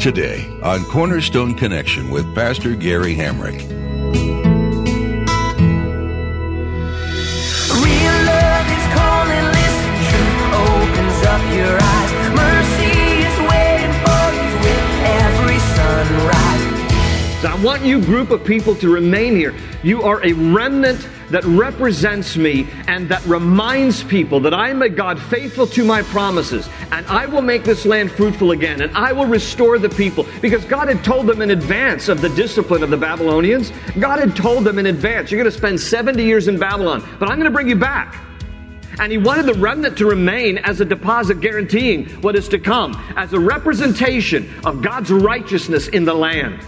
Today on Cornerstone Connection with Pastor Gary Hamrick. Real love is calling, listen, truth opens up your eyes. Mercy is waiting for you with every sunrise. So I want you, group of people, to remain here. You are a remnant that represents me and that reminds people that I am a God faithful to my promises, and I will make this land fruitful again, and I will restore the people. Because God had told them in advance of the discipline of the Babylonians, God had told them in advance, you're going to spend 70 years in Babylon, but I'm going to bring you back. And he wanted the remnant to remain as a deposit guaranteeing what is to come, as a representation of God's righteousness in the land.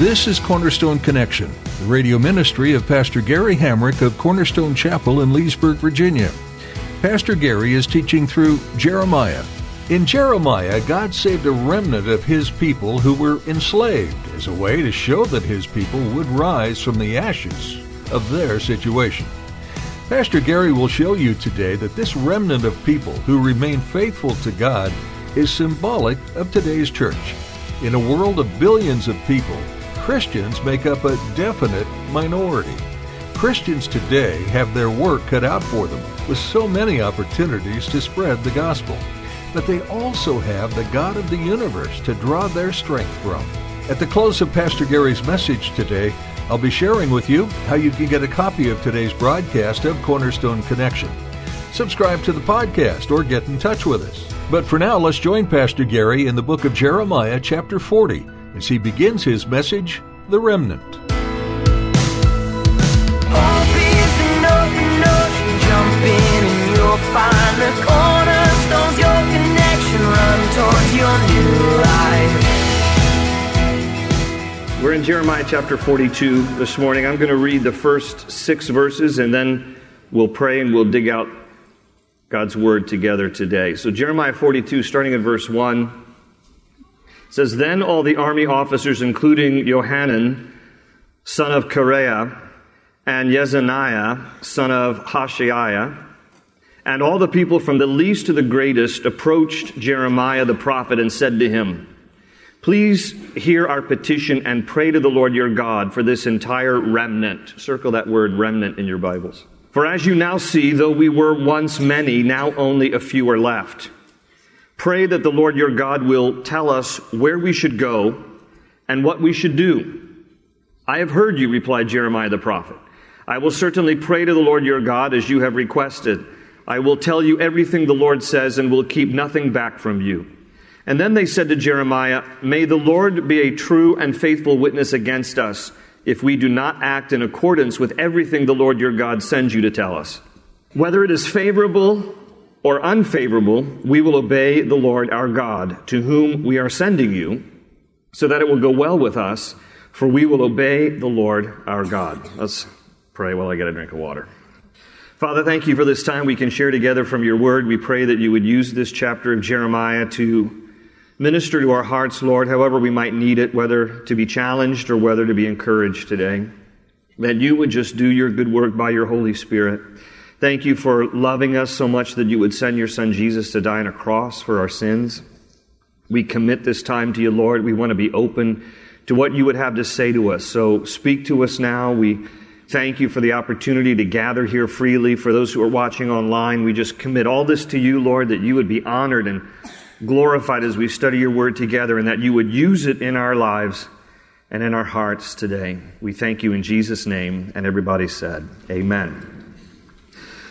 This is Cornerstone Connection, the radio ministry of Pastor Gary Hamrick of Cornerstone Chapel in Leesburg, Virginia. Pastor Gary is teaching through Jeremiah. In Jeremiah, God saved a remnant of his people who were enslaved as a way to show that his people would rise from the ashes of their situation. Pastor Gary will show you today that this remnant of people who remain faithful to God is symbolic of today's church. In a world of billions of people, Christians make up a definite minority. Christians today have their work cut out for them with so many opportunities to spread the gospel. But they also have the God of the universe to draw their strength from. At the close of Pastor Gary's message today, I'll be sharing with you how you can get a copy of today's broadcast of Cornerstone Connection. Subscribe to the podcast or get in touch with us. But for now, let's join Pastor Gary in the book of Jeremiah, chapter 40 as he begins his message, The Remnant. Hope is an open ocean, jump in and you'll find the cornerstones, your connection, run towards your new life. We're in Jeremiah chapter 42 this morning. I'm going to read the first six verses and then we'll pray and we'll dig out God's word together today. So, Jeremiah 42, starting at verse 1, says, Then all the army officers, including Johanan, son of Kareah, and Yezaniah, son of Hoshaiah, and all the people from the least to the greatest approached Jeremiah the prophet and said to him, Please hear our petition and pray to the Lord your God for this entire remnant. Circle that word remnant in your Bibles. For as you now see, though we were once many, now only a few are left. Pray that the Lord your God will tell us where we should go and what we should do. I have heard you, replied Jeremiah the prophet. I will certainly pray to the Lord your God as you have requested. I will tell you everything the Lord says and will keep nothing back from you. And then they said to Jeremiah, May the Lord be a true and faithful witness against us if we do not act in accordance with everything the Lord your God sends you to tell us. Whether it is favorable or unfavorable, we will obey the Lord our God, to whom we are sending you, so that it will go well with us, for we will obey the Lord our God. Let's pray while I get a drink of water. Father, thank you for this time we can share together from your word. We pray that you would use this chapter of Jeremiah to minister to our hearts, Lord, however we might need it, whether to be challenged or whether to be encouraged today. That you would just do your good work by your Holy Spirit. Thank you for loving us so much that you would send your Son Jesus to die on a cross for our sins. We commit this time to you, Lord. We want to be open to what you would have to say to us. So speak to us now. We thank you for the opportunity to gather here freely. For those who are watching online, we just commit all this to you, Lord, that you would be honored and glorified as we study your word together and that you would use it in our lives and in our hearts today. We thank you in Jesus' name. And everybody said, Amen.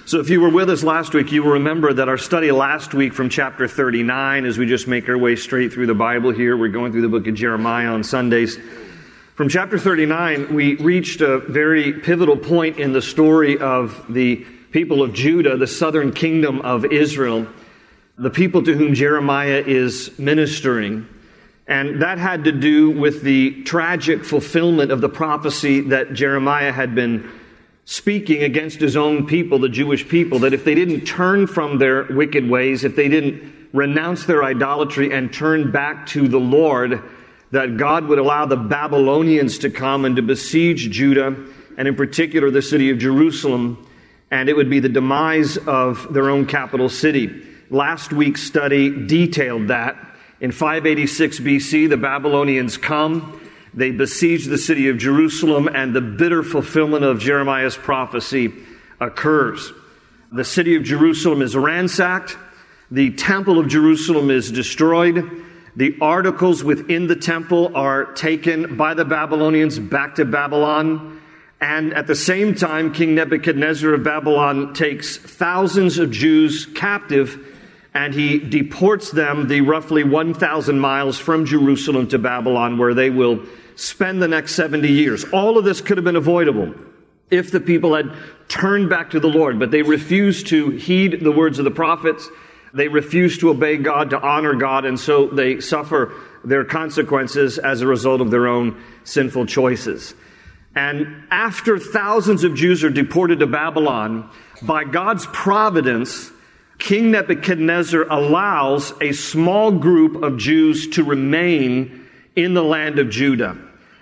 So, if you were with us last week, you will remember that our study last week from chapter 39, as we just make our way straight through the Bible here, we're going through the book of Jeremiah on Sundays. From chapter 39, we reached a very pivotal point in the story of the people of Judah, the southern kingdom of Israel, the people to whom Jeremiah is ministering. And that had to do with the tragic fulfillment of the prophecy that Jeremiah had been speaking against his own people, the Jewish people, that if they didn't turn from their wicked ways, if they didn't renounce their idolatry and turn back to the Lord, that God would allow the Babylonians to come and to besiege Judah, and in particular the city of Jerusalem, and it would be the demise of their own capital city. Last week's study detailed that in 586 BC, the Babylonians come, they besiege the city of Jerusalem, and the bitter fulfillment of Jeremiah's prophecy occurs. The city of Jerusalem is ransacked, the temple of Jerusalem is destroyed. The articles within the temple are taken by the Babylonians back to Babylon. And at the same time, King Nebuchadnezzar of Babylon takes thousands of Jews captive and he deports them the roughly 1,000 miles from Jerusalem to Babylon, where they will spend the next 70 years. All of this could have been avoidable if the people had turned back to the Lord, but they refused to heed the words of the prophets. They refused to obey God, to honor God, and so they suffer their consequences as a result of their own sinful choices. And after thousands of Jews are deported to Babylon, by God's providence, King Nebuchadnezzar allows a small group of Jews to remain in the land of Judah.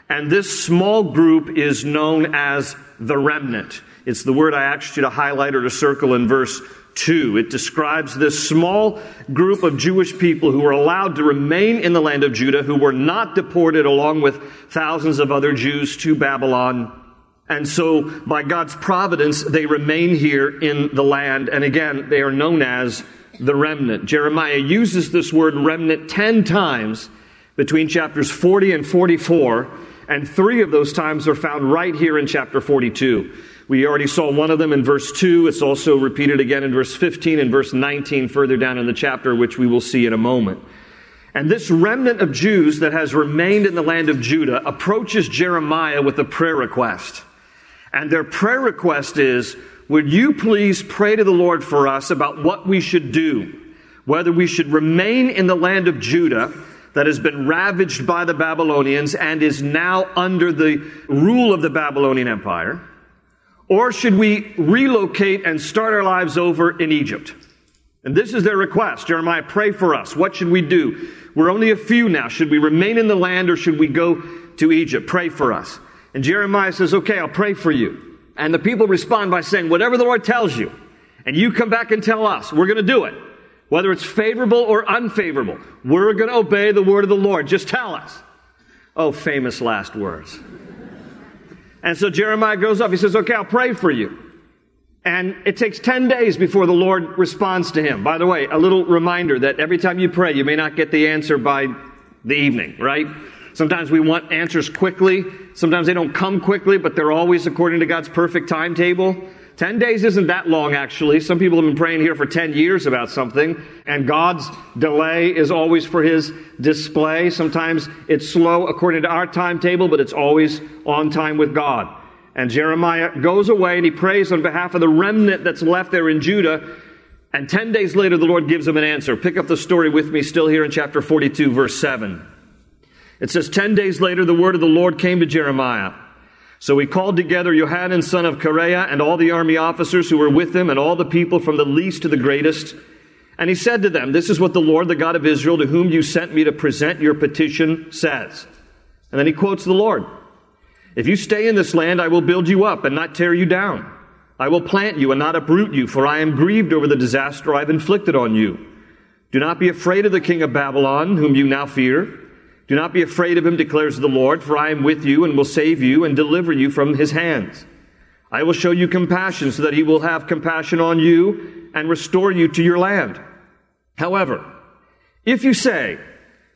And this small group is known as the remnant. It's the word I asked you to highlight or to circle in verse 2. It describes this small group of Jewish people who were allowed to remain in the land of Judah, who were not deported along with thousands of other Jews to Babylon and so, by God's providence, they remain here in the land. And again, they are known as the remnant. Jeremiah uses this word remnant 10 times between chapters 40 and 44, and three of those times are found right here in chapter 42. We already saw one of them in verse 2. It's also repeated again in verse 15 and verse 19 further down in the chapter, which we will see in a moment. And this remnant of Jews that has remained in the land of Judah approaches Jeremiah with a prayer request. And their prayer request is, would you please pray to the Lord for us about what we should do? Whether we should remain in the land of Judah that has been ravaged by the Babylonians and is now under the rule of the Babylonian Empire, or should we relocate and start our lives over in Egypt? And this is their request. Jeremiah, pray for us. What should we do? We're only a few now. Should we remain in the land or should we go to Egypt? Pray for us. And Jeremiah says, Okay, I'll pray for you. And the people respond by saying, Whatever the Lord tells you, and you come back and tell us, we're going to do it. Whether it's favorable or unfavorable, we're going to obey the word of the Lord. Just tell us. Oh, famous last words. and so Jeremiah goes up. He says, Okay, I'll pray for you. And it takes 10 days before the Lord responds to him. By the way, a little reminder that every time you pray, you may not get the answer by the evening, right? Sometimes we want answers quickly. Sometimes they don't come quickly, but they're always according to God's perfect timetable. 10 days isn't that long, actually. Some people have been praying here for 10 years about something, and God's delay is always for His display. Sometimes it's slow according to our timetable, but it's always on time with God. And Jeremiah goes away and he prays on behalf of the remnant that's left there in Judah. And 10 days later, the Lord gives him an answer. Pick up the story with me still here in chapter 42, verse 7. It says, Ten days later, the word of the Lord came to Jeremiah. So he called together Johanan, son of Kareah, and all the army officers who were with him, and all the people from the least to the greatest. And he said to them, This is what the Lord, the God of Israel, to whom you sent me to present your petition, says. And then he quotes the Lord If you stay in this land, I will build you up and not tear you down. I will plant you and not uproot you, for I am grieved over the disaster I have inflicted on you. Do not be afraid of the king of Babylon, whom you now fear. Do not be afraid of him, declares the Lord, for I am with you and will save you and deliver you from his hands. I will show you compassion so that he will have compassion on you and restore you to your land. However, if you say,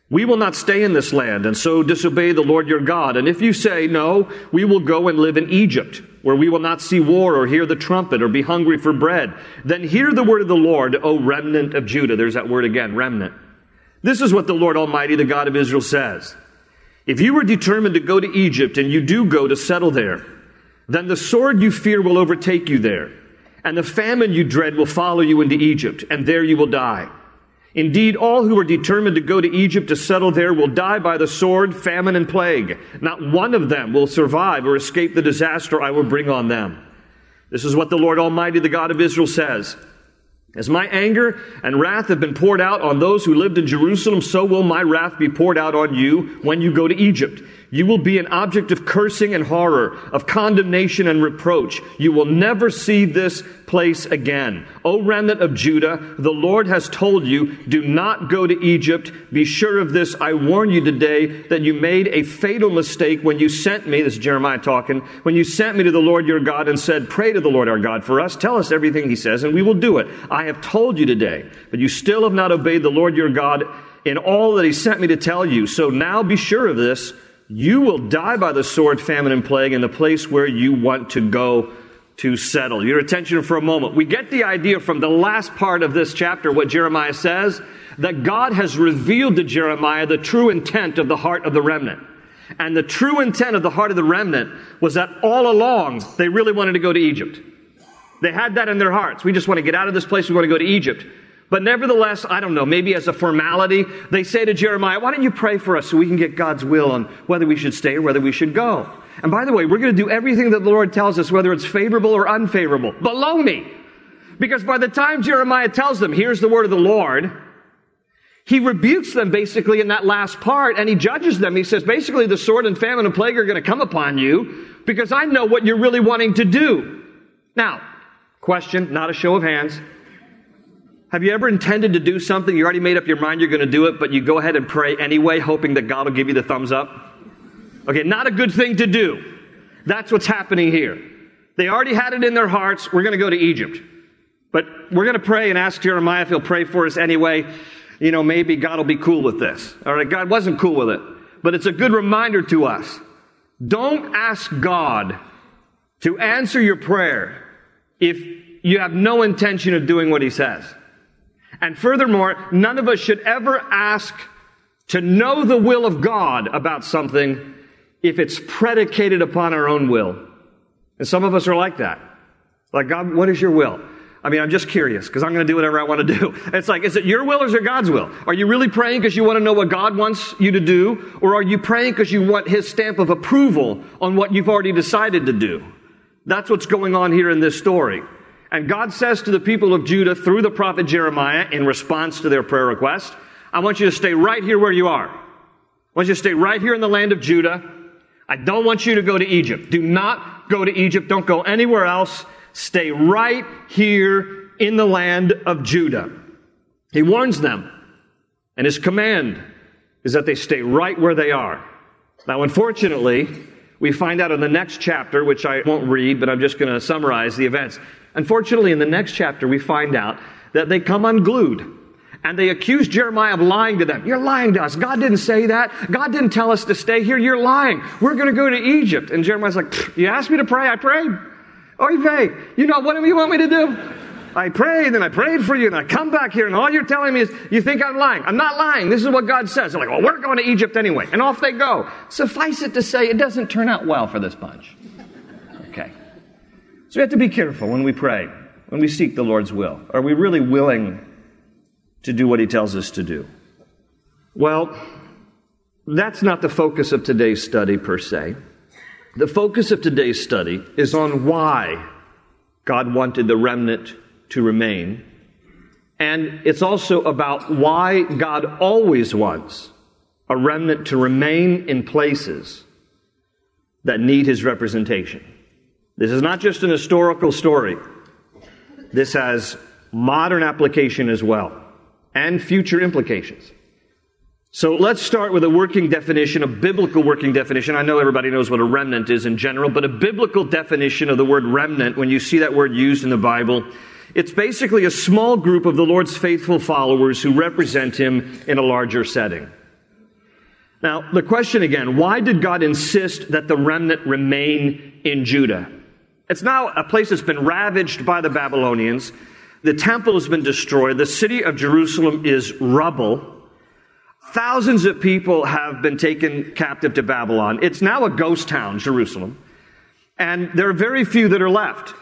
we will not stay in this land and so disobey the Lord your God, and if you say, no, we will go and live in Egypt, where we will not see war or hear the trumpet or be hungry for bread, then hear the word of the Lord, O remnant of Judah. There's that word again, remnant. This is what the Lord Almighty, the God of Israel, says. If you were determined to go to Egypt and you do go to settle there, then the sword you fear will overtake you there, and the famine you dread will follow you into Egypt, and there you will die. Indeed, all who are determined to go to Egypt to settle there will die by the sword, famine, and plague. Not one of them will survive or escape the disaster I will bring on them. This is what the Lord Almighty, the God of Israel, says. As my anger and wrath have been poured out on those who lived in Jerusalem, so will my wrath be poured out on you when you go to Egypt. You will be an object of cursing and horror, of condemnation and reproach. You will never see this place again. O remnant of Judah, the Lord has told you, do not go to Egypt. Be sure of this. I warn you today that you made a fatal mistake when you sent me, this is Jeremiah talking, when you sent me to the Lord your God and said, pray to the Lord our God for us. Tell us everything he says and we will do it. I have told you today, but you still have not obeyed the Lord your God in all that he sent me to tell you. So now be sure of this. You will die by the sword, famine, and plague in the place where you want to go to settle. Your attention for a moment. We get the idea from the last part of this chapter, what Jeremiah says, that God has revealed to Jeremiah the true intent of the heart of the remnant. And the true intent of the heart of the remnant was that all along they really wanted to go to Egypt. They had that in their hearts. We just want to get out of this place. We want to go to Egypt. But nevertheless, I don't know, maybe as a formality, they say to Jeremiah, why don't you pray for us so we can get God's will on whether we should stay or whether we should go? And by the way, we're going to do everything that the Lord tells us, whether it's favorable or unfavorable. Baloney! Because by the time Jeremiah tells them, here's the word of the Lord, he rebukes them basically in that last part and he judges them. He says, basically, the sword and famine and plague are going to come upon you because I know what you're really wanting to do. Now, question, not a show of hands. Have you ever intended to do something, you already made up your mind you're going to do it, but you go ahead and pray anyway, hoping that God will give you the thumbs up? Okay, not a good thing to do. That's what's happening here. They already had it in their hearts, we're going to go to Egypt. But we're going to pray and ask Jeremiah if he'll pray for us anyway. You know, maybe God will be cool with this. All right, God wasn't cool with it. But it's a good reminder to us. Don't ask God to answer your prayer if you have no intention of doing what he says. And furthermore, none of us should ever ask to know the will of God about something if it's predicated upon our own will. And some of us are like that. Like, God, what is your will? I mean, I'm just curious because I'm going to do whatever I want to do. It's like, is it your will or is it God's will? Are you really praying because you want to know what God wants you to do? Or are you praying because you want His stamp of approval on what you've already decided to do? That's what's going on here in this story. And God says to the people of Judah through the prophet Jeremiah in response to their prayer request, I want you to stay right here where you are. I want you to stay right here in the land of Judah. I don't want you to go to Egypt. Do not go to Egypt. Don't go anywhere else. Stay right here in the land of Judah. He warns them. And his command is that they stay right where they are. Now, unfortunately, we find out in the next chapter, which I won't read, but I'm just going to summarize the events. Unfortunately, in the next chapter, we find out that they come unglued. And they accuse Jeremiah of lying to them. You're lying to us. God didn't say that. God didn't tell us to stay here. You're lying. We're going to go to Egypt. And Jeremiah's like, You asked me to pray. I prayed. Oy vey. You know, what do you want me to do? I prayed and I prayed for you and I come back here and all you're telling me is you think I'm lying. I'm not lying. This is what God says. They're like, well, we're going to Egypt anyway. And off they go. Suffice it to say, it doesn't turn out well for this bunch. So we have to be careful when we pray, when we seek the Lord's will. Are we really willing to do what He tells us to do? Well, that's not the focus of today's study per se. The focus of today's study is on why God wanted the remnant to remain. And it's also about why God always wants a remnant to remain in places that need His representation. This is not just an historical story. This has modern application as well and future implications. So let's start with a working definition, a biblical working definition. I know everybody knows what a remnant is in general, but a biblical definition of the word remnant, when you see that word used in the Bible, it's basically a small group of the Lord's faithful followers who represent Him in a larger setting. Now, the question again, why did God insist that the remnant remain in Judah? It's now a place that's been ravaged by the Babylonians. The temple has been destroyed. The city of Jerusalem is rubble. Thousands of people have been taken captive to Babylon. It's now a ghost town, Jerusalem. And there are very few that are left.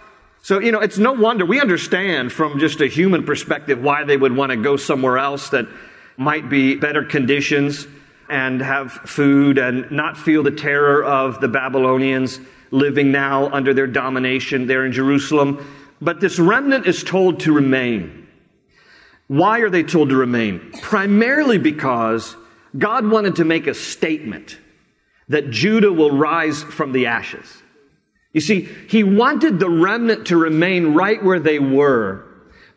So, you know, it's no wonder we understand from just a human perspective why they would want to go somewhere else that might be better conditions and have food and not feel the terror of the Babylonians living now under their domination there in Jerusalem. But this remnant is told to remain. Why are they told to remain? Primarily because God wanted to make a statement that Judah will rise from the ashes. You see, he wanted the remnant to remain right where they were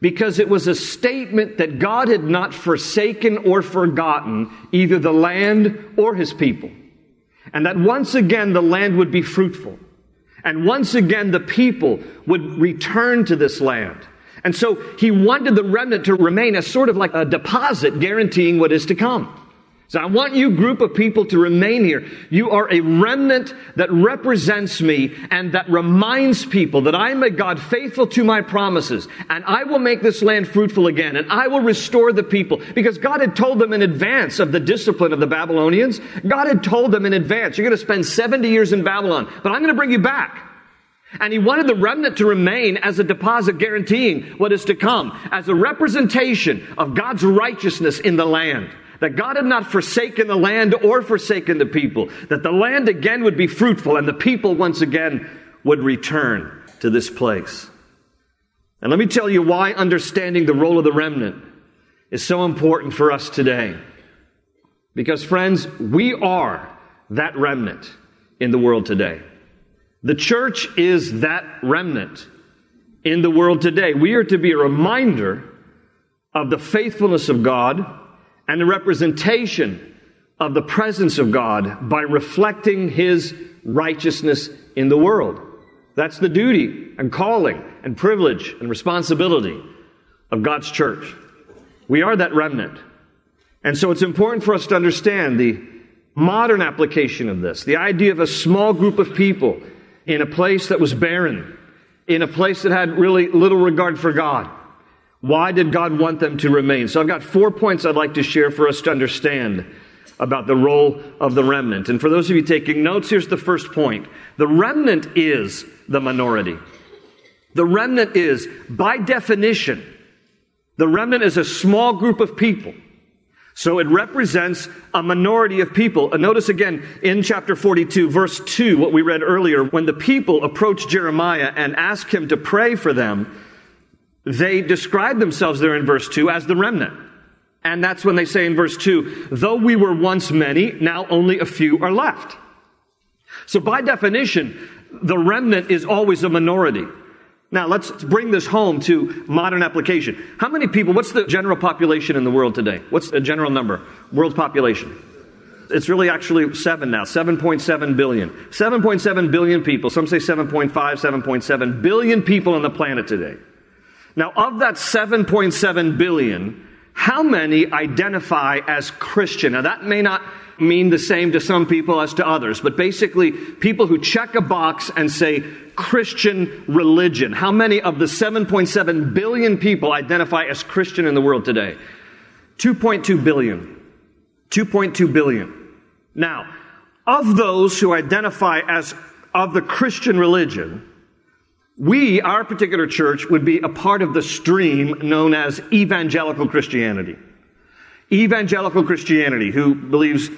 because it was a statement that God had not forsaken or forgotten either the land or his people. And that once again the land would be fruitful. And once again the people would return to this land. And so he wanted the remnant to remain as sort of like a deposit guaranteeing what is to come. So I want you group of people to remain here. You are a remnant that represents me and that reminds people that I am a God faithful to my promises and I will make this land fruitful again and I will restore the people because God had told them in advance of the discipline of the Babylonians. God had told them in advance, you're going to spend 70 years in Babylon, but I'm going to bring you back. And he wanted the remnant to remain as a deposit guaranteeing what is to come, as a representation of God's righteousness in the land that God had not forsaken the land or forsaken the people, that the land again would be fruitful and the people once again would return to this place. And let me tell you why understanding the role of the remnant is so important for us today. Because, friends, we are that remnant in the world today. The church is that remnant in the world today. We are to be a reminder of the faithfulness of God and the representation of the presence of God by reflecting His righteousness in the world. That's the duty and calling and privilege and responsibility of God's church. We are that remnant. And so it's important for us to understand the modern application of this, the idea of a small group of people in a place that was barren, in a place that had really little regard for God why did God want them to remain? So I've got four points I'd like to share for us to understand about the role of the remnant. And for those of you taking notes, here's the first point. The remnant is the minority. The remnant is, by definition, the remnant is a small group of people. So it represents a minority of people. And notice again in chapter 42, verse 2, what we read earlier, when the people approached Jeremiah and asked him to pray for them, they describe themselves there in verse 2 as the remnant. And that's when they say in verse 2, though we were once many, now only a few are left. So by definition, the remnant is always a minority. Now let's bring this home to modern application. How many people, what's the general population in the world today? What's the general number? World population. It's really actually seven now, 7.7 billion. 7.7 billion people, some say 7.5, 7.7 billion people on the planet today. Now, of that 7.7 billion, how many identify as Christian? Now, that may not mean the same to some people as to others, but basically, people who check a box and say Christian religion. How many of the 7.7 billion people identify as Christian in the world today? 2.2 billion. 2.2 billion. Now, of those who identify as of the Christian religion, we, our particular church, would be a part of the stream known as evangelical Christianity. Evangelical Christianity, who believes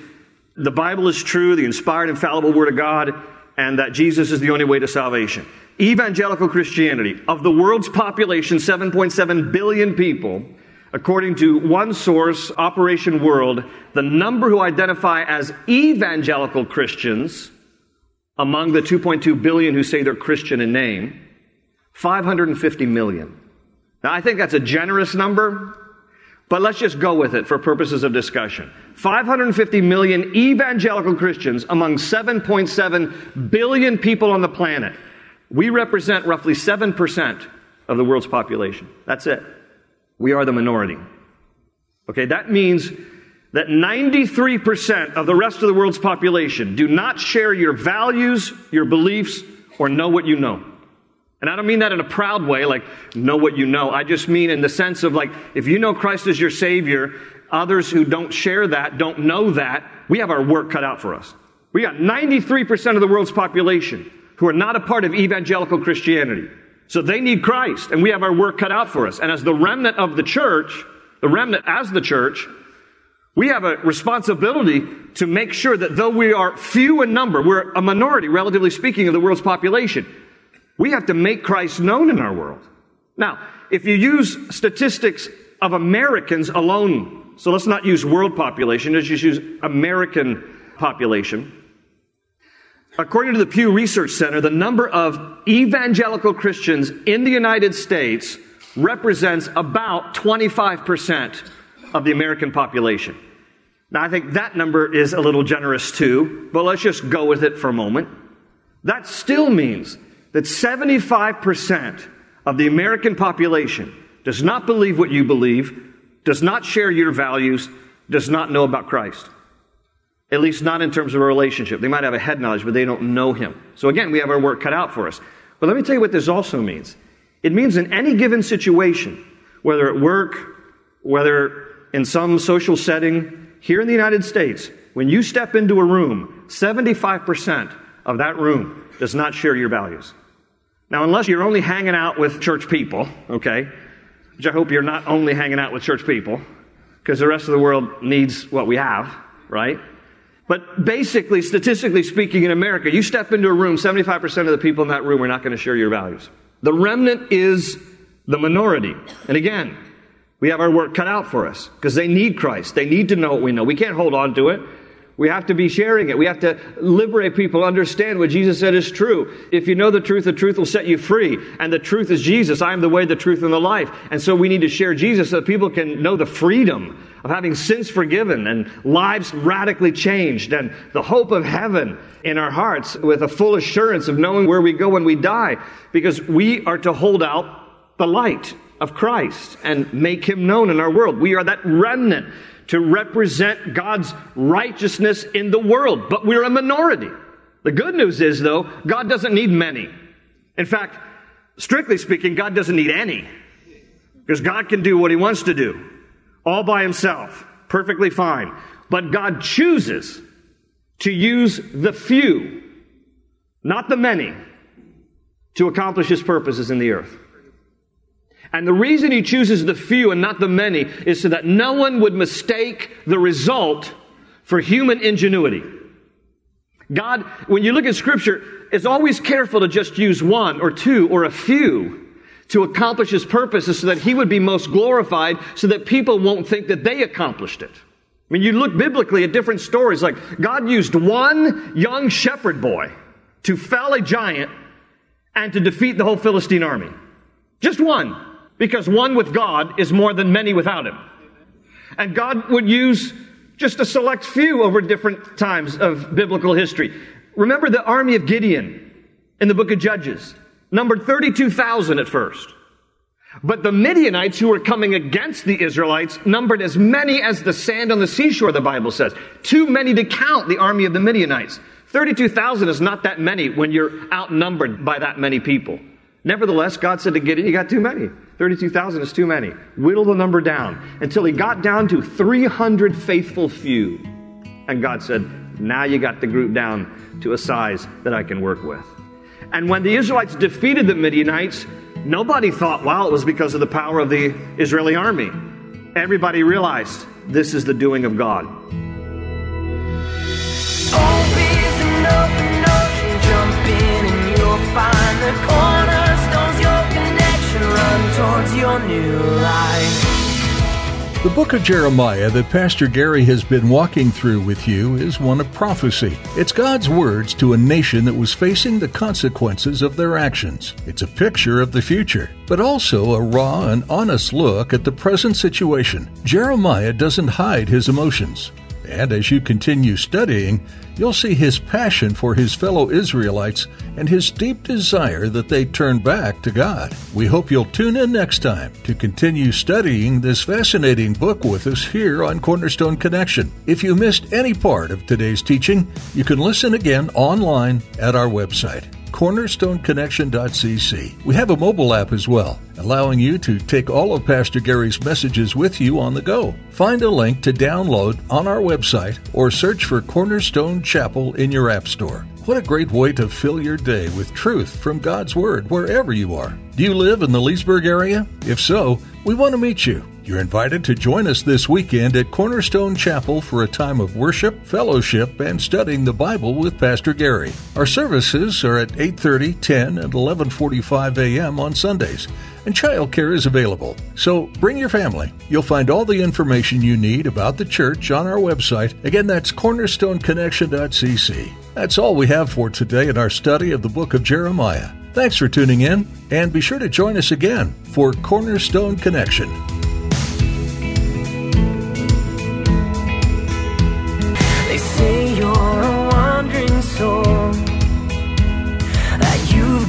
the Bible is true, the inspired, infallible Word of God, and that Jesus is the only way to salvation. Evangelical Christianity, of the world's population, 7.7 billion people, according to one source, Operation World, the number who identify as evangelical Christians among the 2.2 billion who say they're Christian in name 550 million. Now, I think that's a generous number, but let's just go with it for purposes of discussion. 550 million evangelical Christians among 7.7 billion people on the planet. We represent roughly 7% of the world's population. That's it. We are the minority. Okay, that means that 93% of the rest of the world's population do not share your values, your beliefs, or know what you know. And I don't mean that in a proud way, like, know what you know. I just mean in the sense of, like, if you know Christ as your Savior, others who don't share that, don't know that, we have our work cut out for us. We got 93% of the world's population who are not a part of evangelical Christianity. So they need Christ, and we have our work cut out for us. And as the remnant of the church, the remnant as the church, we have a responsibility to make sure that though we are few in number, we're a minority, relatively speaking, of the world's population, we have to make Christ known in our world. Now, if you use statistics of Americans alone, so let's not use world population, let's just use American population. According to the Pew Research Center, the number of evangelical Christians in the United States represents about 25% of the American population. Now, I think that number is a little generous too, but let's just go with it for a moment. That still means that 75% of the American population does not believe what you believe, does not share your values, does not know about Christ. At least not in terms of a relationship. They might have a head knowledge, but they don't know Him. So again, we have our work cut out for us. But let me tell you what this also means. It means in any given situation, whether at work, whether in some social setting, here in the United States, when you step into a room, 75% of that room does not share your values. Now, unless you're only hanging out with church people, okay, which I hope you're not only hanging out with church people, because the rest of the world needs what we have, right? But basically, statistically speaking, in America, you step into a room, 75% of the people in that room are not going to share your values. The remnant is the minority. And again, we have our work cut out for us because they need Christ. They need to know what we know. We can't hold on to it. We have to be sharing it. We have to liberate people, understand what Jesus said is true. If you know the truth, the truth will set you free. And the truth is Jesus. I am the way, the truth, and the life. And so we need to share Jesus so that people can know the freedom of having sins forgiven and lives radically changed and the hope of heaven in our hearts with a full assurance of knowing where we go when we die. Because we are to hold out the light of Christ and make him known in our world. We are that remnant to represent God's righteousness in the world, but we're a minority. The good news is, though, God doesn't need many. In fact, strictly speaking, God doesn't need any. Because God can do what He wants to do all by Himself, perfectly fine. But God chooses to use the few, not the many, to accomplish His purposes in the earth. And the reason he chooses the few and not the many is so that no one would mistake the result for human ingenuity. God, when you look at scripture, is always careful to just use one or two or a few to accomplish his purposes so that he would be most glorified so that people won't think that they accomplished it. I mean, you look biblically at different stories like God used one young shepherd boy to fell a giant and to defeat the whole Philistine army. Just one because one with God is more than many without Him. And God would use just a select few over different times of biblical history. Remember the army of Gideon in the book of Judges, numbered 32,000 at first. But the Midianites who were coming against the Israelites numbered as many as the sand on the seashore, the Bible says. Too many to count the army of the Midianites. 32,000 is not that many when you're outnumbered by that many people. Nevertheless, God said to Gideon, You got too many. 32,000 is too many. Whittle the number down until he got down to 300 faithful few. And God said, Now you got the group down to a size that I can work with. And when the Israelites defeated the Midianites, nobody thought, wow, it was because of the power of the Israeli army. Everybody realized this is the doing of God. run towards your new life. The book of Jeremiah that Pastor Gary has been walking through with you is one of prophecy. It's God's words to a nation that was facing the consequences of their actions. It's a picture of the future, but also a raw and honest look at the present situation. Jeremiah doesn't hide his emotions. And as you continue studying, you'll see his passion for his fellow Israelites and his deep desire that they turn back to God. We hope you'll tune in next time to continue studying this fascinating book with us here on Cornerstone Connection. If you missed any part of today's teaching, you can listen again online at our website cornerstoneconnection.cc. We have a mobile app as well, allowing you to take all of Pastor Gary's messages with you on the go. Find a link to download on our website or search for Cornerstone Chapel in your App Store. What a great way to fill your day with truth from God's Word wherever you are. Do you live in the Leesburg area? If so, we want to meet you. You're invited to join us this weekend at Cornerstone Chapel for a time of worship, fellowship, and studying the Bible with Pastor Gary. Our services are at 8:30, 10, and 11:45 a.m. on Sundays, and childcare is available. So bring your family. You'll find all the information you need about the church on our website. Again, that's cornerstoneconnection.cc. That's all we have for today in our study of the book of Jeremiah. Thanks for tuning in, and be sure to join us again for Cornerstone Connection.